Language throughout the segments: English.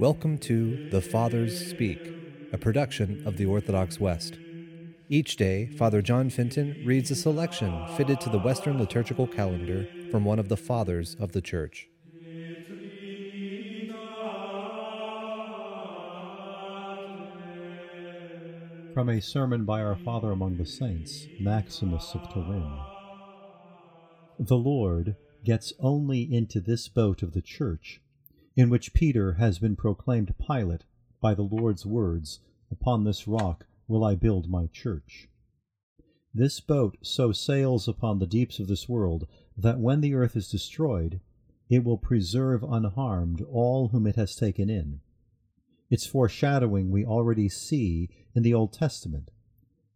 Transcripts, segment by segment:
Welcome to The Fathers Speak, a production of the Orthodox West. Each day, Father John Fenton reads a selection fitted to the Western liturgical calendar from one of the Fathers of the Church. From a sermon by our Father among the Saints, Maximus of Turin. The Lord gets only into this boat of the Church, in which Peter has been proclaimed pilot by the Lord's words, Upon this rock will I build my church. This boat so sails upon the deeps of this world that when the earth is destroyed, it will preserve unharmed all whom it has taken in. Its foreshadowing we already see in the Old Testament.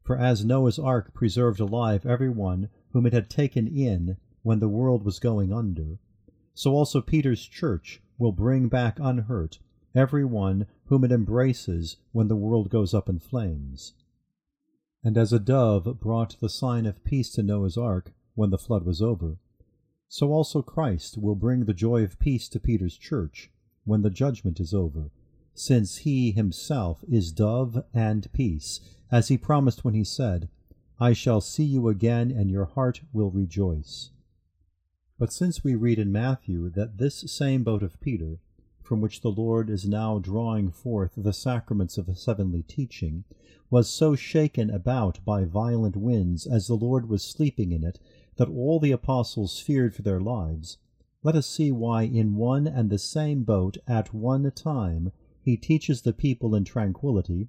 For as Noah's ark preserved alive every one whom it had taken in when the world was going under, so also Peter's church will bring back unhurt every one whom it embraces when the world goes up in flames. And as a dove brought the sign of peace to Noah's ark when the flood was over, so also Christ will bring the joy of peace to Peter's church when the judgment is over since he himself is dove and peace, as he promised when he said, I shall see you again, and your heart will rejoice. But since we read in Matthew that this same boat of Peter, from which the Lord is now drawing forth the sacraments of his heavenly teaching, was so shaken about by violent winds as the Lord was sleeping in it, that all the apostles feared for their lives, let us see why in one and the same boat at one time he teaches the people in tranquillity,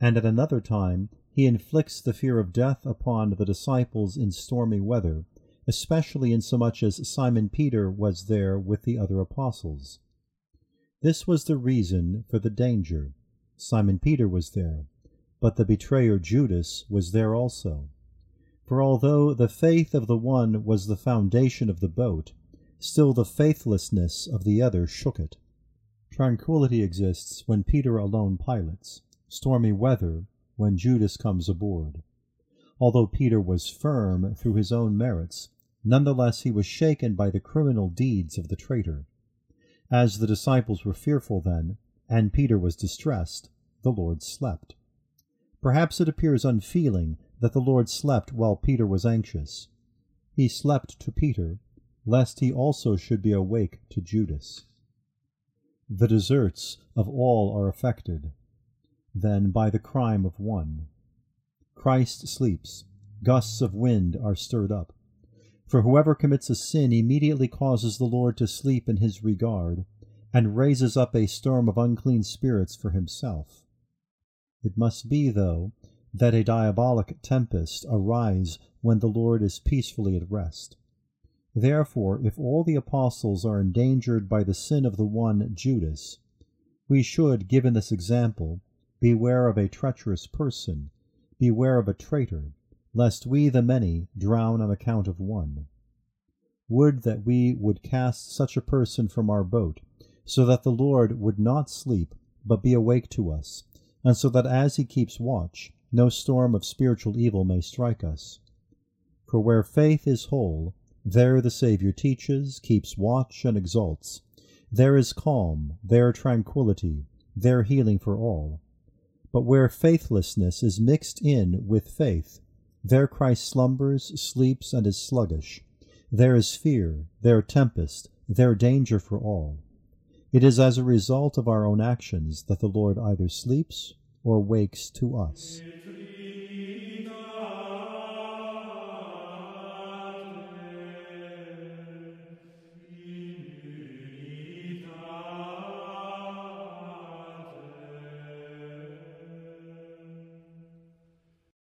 and at another time he inflicts the fear of death upon the disciples in stormy weather, especially insomuch as Simon Peter was there with the other apostles. This was the reason for the danger. Simon Peter was there, but the betrayer Judas was there also. For although the faith of the one was the foundation of the boat, still the faithlessness of the other shook it. Tranquillity exists when Peter alone pilots, stormy weather when Judas comes aboard. Although Peter was firm through his own merits, none the less he was shaken by the criminal deeds of the traitor. As the disciples were fearful then, and Peter was distressed, the Lord slept. Perhaps it appears unfeeling that the Lord slept while Peter was anxious. He slept to Peter, lest he also should be awake to Judas. The deserts of all are affected, then, by the crime of one. Christ sleeps, gusts of wind are stirred up. For whoever commits a sin immediately causes the Lord to sleep in his regard, and raises up a storm of unclean spirits for himself. It must be, though, that a diabolic tempest arise when the Lord is peacefully at rest. Therefore, if all the apostles are endangered by the sin of the one Judas, we should, given this example, beware of a treacherous person, beware of a traitor, lest we the many drown on account of one. Would that we would cast such a person from our boat, so that the Lord would not sleep, but be awake to us, and so that as he keeps watch, no storm of spiritual evil may strike us. For where faith is whole, there the Saviour teaches, keeps watch, and exalts. There is calm, there tranquillity, there healing for all. But where faithlessness is mixed in with faith, there Christ slumbers, sleeps, and is sluggish. There is fear, there tempest, there danger for all. It is as a result of our own actions that the Lord either sleeps or wakes to us.